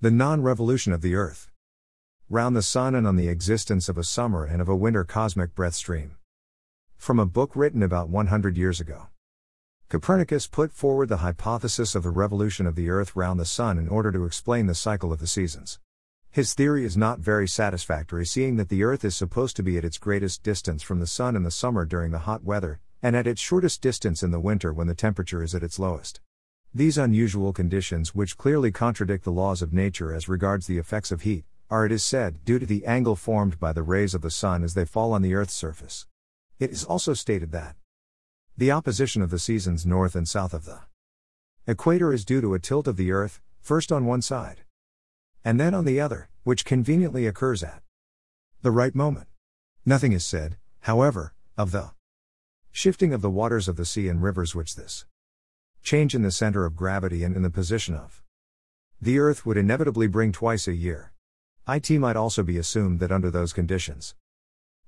The non revolution of the Earth. Round the Sun and on the existence of a summer and of a winter cosmic breath stream. From a book written about 100 years ago. Copernicus put forward the hypothesis of the revolution of the Earth round the Sun in order to explain the cycle of the seasons. His theory is not very satisfactory, seeing that the Earth is supposed to be at its greatest distance from the Sun in the summer during the hot weather, and at its shortest distance in the winter when the temperature is at its lowest. These unusual conditions, which clearly contradict the laws of nature as regards the effects of heat, are, it is said, due to the angle formed by the rays of the sun as they fall on the Earth's surface. It is also stated that the opposition of the seasons north and south of the equator is due to a tilt of the Earth, first on one side and then on the other, which conveniently occurs at the right moment. Nothing is said, however, of the shifting of the waters of the sea and rivers which this change in the center of gravity and in the position of the Earth would inevitably bring twice a year. IT might also be assumed that under those conditions,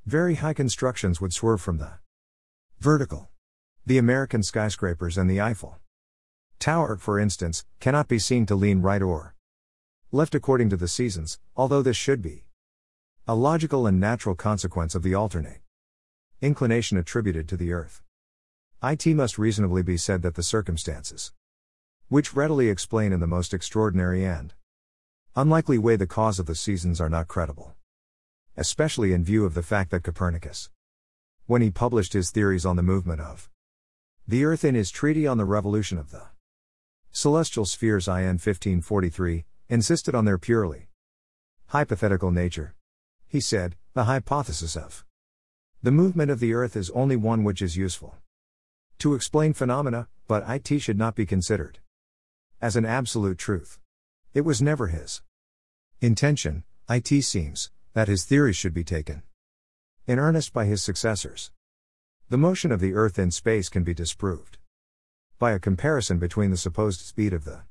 very high constructions would swerve from the vertical. The American skyscrapers and the Eiffel Tower, for instance, cannot be seen to lean right or left according to the seasons, although this should be a logical and natural consequence of the alternate inclination attributed to the Earth. It must reasonably be said that the circumstances, which readily explain in the most extraordinary and unlikely way the cause of the seasons, are not credible. Especially in view of the fact that Copernicus, when he published his theories on the movement of the Earth in his treaty on the revolution of the celestial spheres IN 1543, insisted on their purely hypothetical nature. He said, the hypothesis of the movement of the Earth is only one which is useful to explain phenomena, but it should not be considered as an absolute truth. It was never his intention, it seems, that his theories should be taken in earnest by his successors. The motion of the Earth in space can be disproved by a comparison between the supposed speed of the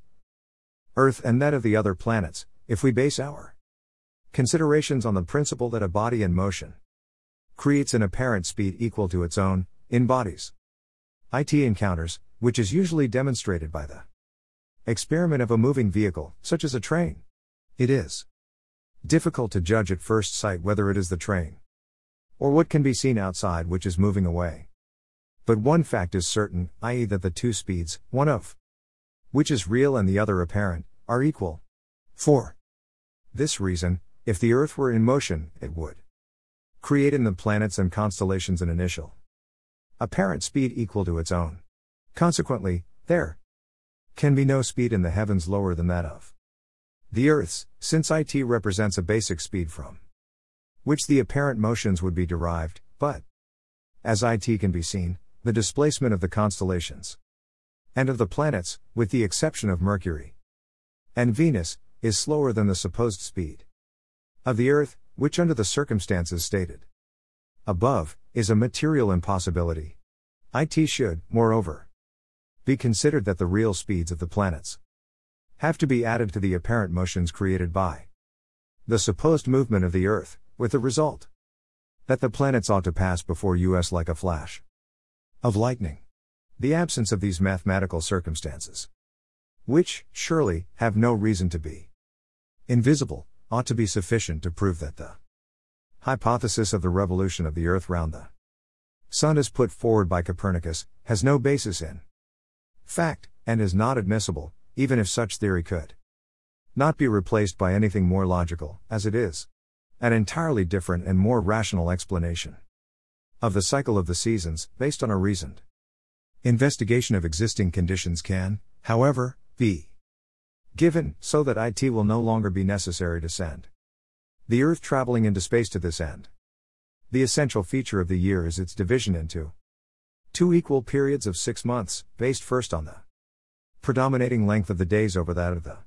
Earth and that of the other planets, if we base our considerations on the principle that a body in motion creates an apparent speed equal to its own, in bodies. IT encounters, which is usually demonstrated by the experiment of a moving vehicle, such as a train. It is difficult to judge at first sight whether it is the train or what can be seen outside which is moving away. But one fact is certain, i.e., that the two speeds, one of which is real and the other apparent, are equal. For this reason, if the Earth were in motion, it would create in the planets and constellations an initial apparent speed equal to its own. Consequently, there can be no speed in the heavens lower than that of the Earth's, since it represents a basic speed from which the apparent motions would be derived, but as it can be seen, the displacement of the constellations and of the planets, with the exception of Mercury and Venus, is slower than the supposed speed of the Earth, which under the circumstances stated above, is a material impossibility. It should, moreover, be considered that the real speeds of the planets have to be added to the apparent motions created by the supposed movement of the Earth, with the result that the planets ought to pass before us like a flash of lightning. The absence of these mathematical circumstances, which, surely, have no reason to be invisible, ought to be sufficient to prove that the hypothesis of the revolution of the Earth round the Sun as put forward by Copernicus, has no basis in fact, and is not admissible, even if such theory could not be replaced by anything more logical, as it is. An entirely different and more rational explanation of the cycle of the seasons, based on a reasoned Investigation of existing conditions can, however, be given, so that IT will no longer be necessary to send the Earth traveling into space to this end. The essential feature of the year is its division into two equal periods of six months, based first on the predominating length of the days over that of the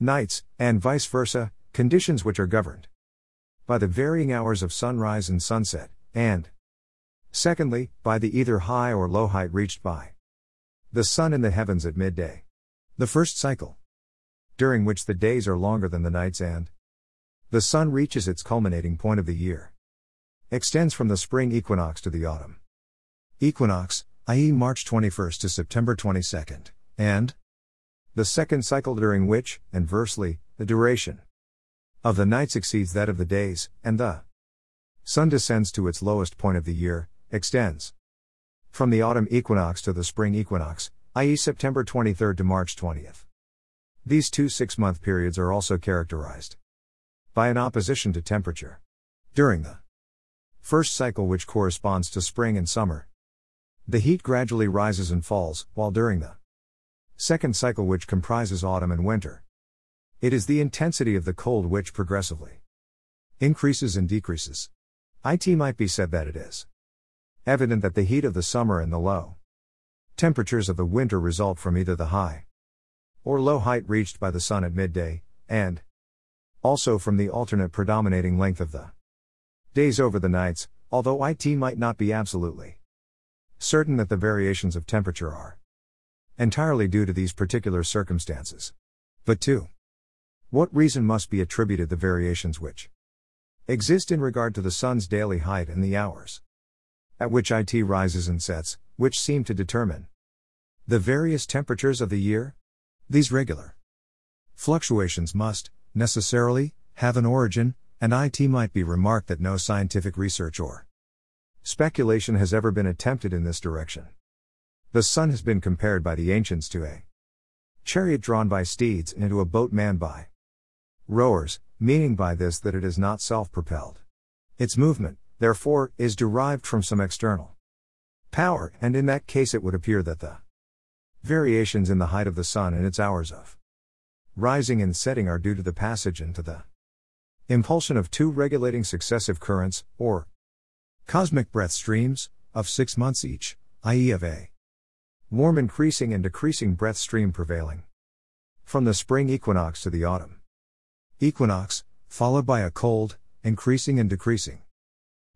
nights, and vice versa, conditions which are governed by the varying hours of sunrise and sunset, and Secondly, by the either high or low height reached by the sun in the heavens at midday. The first cycle, during which the days are longer than the nights and the sun reaches its culminating point of the year, extends from the spring equinox to the autumn equinox, i.e., March 21 to September 22, and the second cycle during which, inversely, the duration of the nights exceeds that of the days, and the sun descends to its lowest point of the year, extends from the autumn equinox to the spring equinox, i.e., September 23rd to March 20th. These two six month periods are also characterized by an opposition to temperature. During the first cycle, which corresponds to spring and summer, the heat gradually rises and falls, while during the second cycle, which comprises autumn and winter, it is the intensity of the cold which progressively increases and decreases. It might be said that it is evident that the heat of the summer and the low temperatures of the winter result from either the high or low height reached by the sun at midday, and also from the alternate predominating length of the days over the nights, although it might not be absolutely certain that the variations of temperature are entirely due to these particular circumstances. But 2. what reason must be attributed the variations which exist in regard to the sun's daily height and the hours at which it rises and sets, which seem to determine the various temperatures of the year? These regular fluctuations must, necessarily, have an origin, and it might be remarked that no scientific research or speculation has ever been attempted in this direction. The sun has been compared by the ancients to a chariot drawn by steeds and to a boat manned by rowers, meaning by this that it is not self propelled. Its movement, therefore, is derived from some external power, and in that case it would appear that the variations in the height of the sun and its hours of rising and setting are due to the passage into the impulsion of two regulating successive currents, or cosmic breath streams, of six months each, i.e., of a warm increasing and decreasing breath stream prevailing from the spring equinox to the autumn equinox, followed by a cold, increasing and decreasing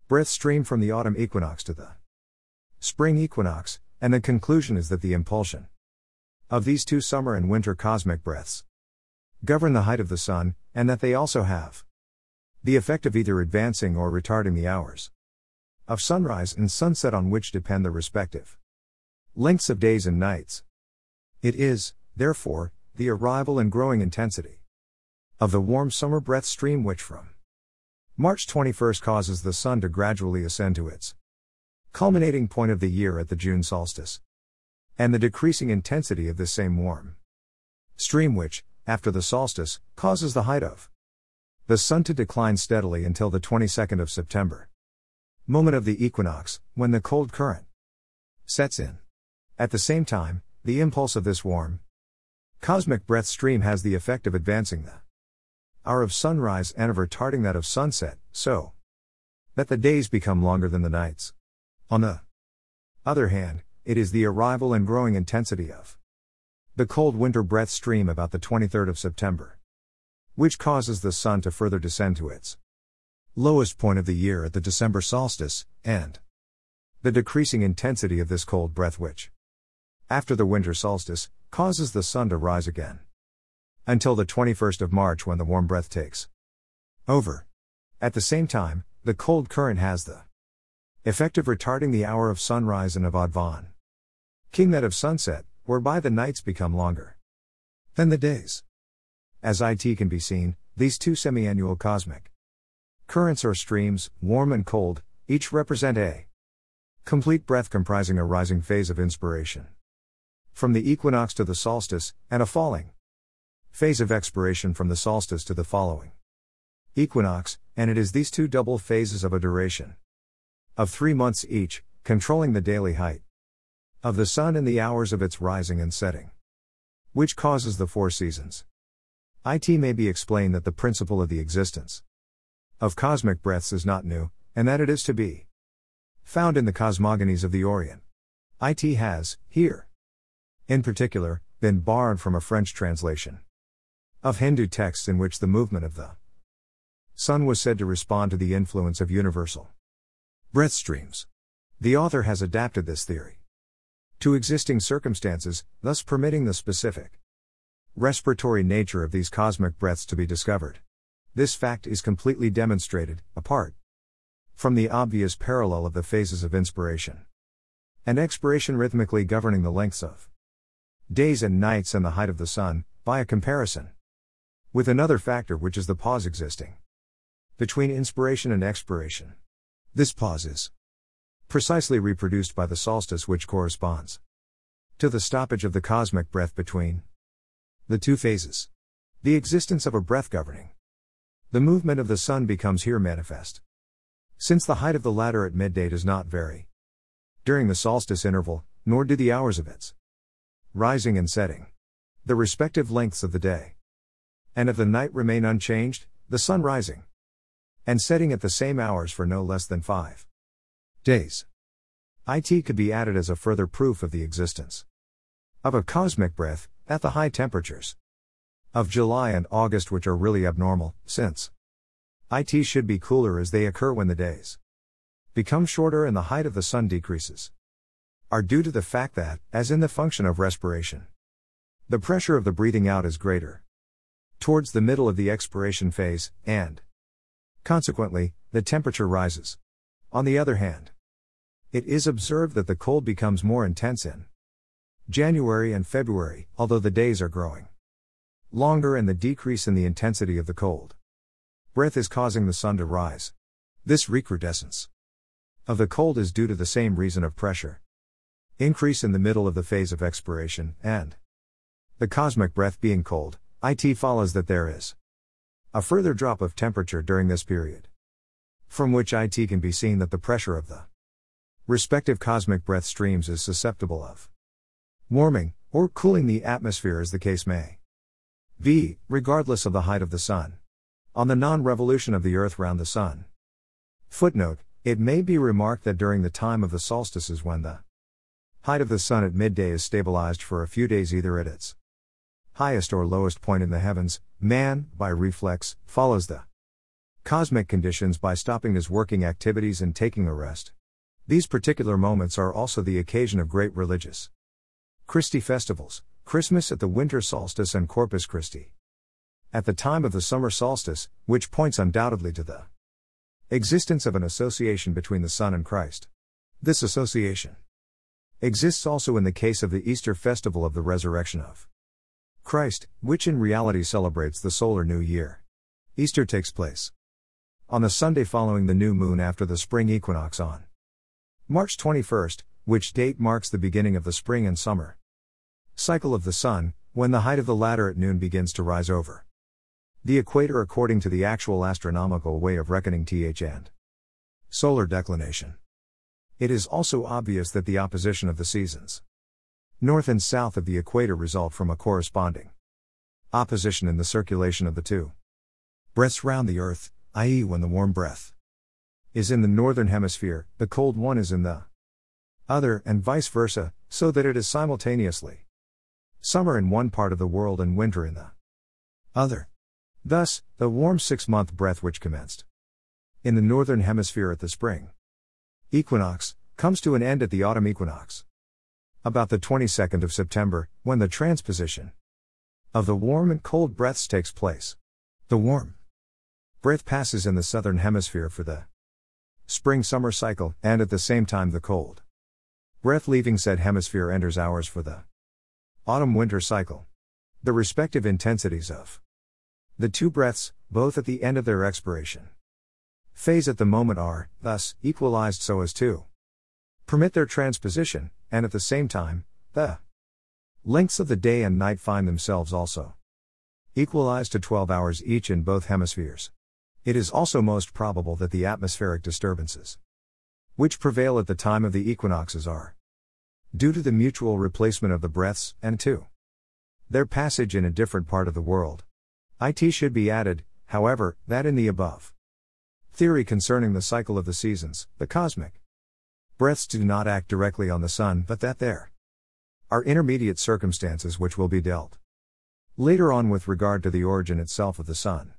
breath stream from the autumn equinox to the spring equinox, and the conclusion is that the impulsion of these two summer and winter cosmic breaths govern the height of the sun, and that they also have the effect of either advancing or retarding the hours of sunrise and sunset on which depend the respective lengths of days and nights. It is, therefore, the arrival and growing intensity of the warm summer breath stream which from March 21 causes the sun to gradually ascend to its culminating point of the year at the June solstice. And the decreasing intensity of this same warm stream which, after the solstice, causes the height of the sun to decline steadily until the 22nd of September. Moment of the equinox, when the cold current sets in. At the same time, the impulse of this warm cosmic breath stream has the effect of advancing the hour of sunrise and of retarding that of sunset, so that the days become longer than the nights. On the other hand, it is the arrival and growing intensity of the cold winter breath stream about the 23rd of September, which causes the sun to further descend to its lowest point of the year at the December solstice, and the decreasing intensity of this cold breath which after the winter solstice, causes the sun to rise again. Until the 21st of March when the warm breath takes over. At the same time, the cold current has the effect of retarding the hour of sunrise and of Advan. King that of sunset, whereby the nights become longer than the days. As it can be seen, these two semi-annual cosmic currents or streams, warm and cold, each represent a complete breath comprising a rising phase of inspiration from the equinox to the solstice, and a falling phase of expiration from the solstice to the following equinox, and it is these two double phases of a duration of three months each, controlling the daily height of the sun and the hours of its rising and setting, which causes the four seasons. It may be explained that the principle of the existence of cosmic breaths is not new, and that it is to be found in the cosmogonies of the Orient. It has, here, in particular, been borrowed from a French translation of Hindu texts in which the movement of the sun was said to respond to the influence of universal breath streams. The author has adapted this theory to existing circumstances, thus permitting the specific respiratory nature of these cosmic breaths to be discovered. This fact is completely demonstrated, apart from the obvious parallel of the phases of inspiration and expiration rhythmically governing the lengths of days and nights and the height of the sun, by a comparison. With another factor which is the pause existing between inspiration and expiration. This pause is precisely reproduced by the solstice, which corresponds to the stoppage of the cosmic breath between the two phases. The existence of a breath governing the movement of the sun becomes here manifest. Since the height of the latter at midday does not vary during the solstice interval, nor do the hours of its rising and setting, the respective lengths of the day and of the night remain unchanged, the sun rising and setting at the same hours for no less than five days. IT could be added as a further proof of the existence of a cosmic breath at the high temperatures of July and August, which are really abnormal, since IT should be cooler as they occur when the days become shorter and the height of the sun decreases, are due to the fact that, as in the function of respiration, the pressure of the breathing out is greater towards the middle of the expiration phase, and consequently, the temperature rises. On the other hand, it is observed that the cold becomes more intense in January and February, although the days are growing longer and the decrease in the intensity of the cold. Breath is causing the sun to rise. This recrudescence of the cold is due to the same reason of pressure. Increase in the middle of the phase of expiration, and the cosmic breath being cold, it follows that there is a further drop of temperature during this period. From which it can be seen that the pressure of the respective cosmic breath streams is susceptible of warming, or cooling the atmosphere as the case may v. regardless of the height of the Sun. On the non revolution of the Earth round the Sun. Footnote It may be remarked that during the time of the solstices, when the height of the Sun at midday is stabilized for a few days either at its highest or lowest point in the heavens, man, by reflex, follows the cosmic conditions by stopping his working activities and taking a rest. These particular moments are also the occasion of great religious Christi festivals, Christmas at the winter solstice and Corpus Christi. At the time of the summer solstice, which points undoubtedly to the existence of an association between the Sun and Christ. This association exists also in the case of the Easter festival of the resurrection of Christ, which in reality celebrates the solar new year. Easter takes place on the Sunday following the new moon after the spring equinox on March 21st, which date marks the beginning of the spring and summer cycle of the sun, when the height of the latter at noon begins to rise over the equator according to the actual astronomical way of reckoning th and solar declination. It is also obvious that the opposition of the seasons north and south of the equator result from a corresponding opposition in the circulation of the two breaths round the earth, i.e., when the warm breath is in the northern hemisphere, the cold one is in the other, and vice versa, so that it is simultaneously Summer in one part of the world and winter in the other. Thus, the warm six month breath which commenced in the northern hemisphere at the spring equinox comes to an end at the autumn equinox. About the 22nd of September, when the transposition of the warm and cold breaths takes place. The warm breath passes in the southern hemisphere for the spring summer cycle, and at the same time the cold breath leaving said hemisphere enters ours for the Autumn winter cycle. The respective intensities of the two breaths, both at the end of their expiration phase at the moment are, thus, equalized so as to permit their transposition, and at the same time, the lengths of the day and night find themselves also equalized to 12 hours each in both hemispheres. It is also most probable that the atmospheric disturbances which prevail at the time of the equinoxes are due to the mutual replacement of the breaths, and to their passage in a different part of the world. It should be added, however, that in the above theory concerning the cycle of the seasons, the cosmic breaths do not act directly on the sun, but that there are intermediate circumstances which will be dealt later on with regard to the origin itself of the sun.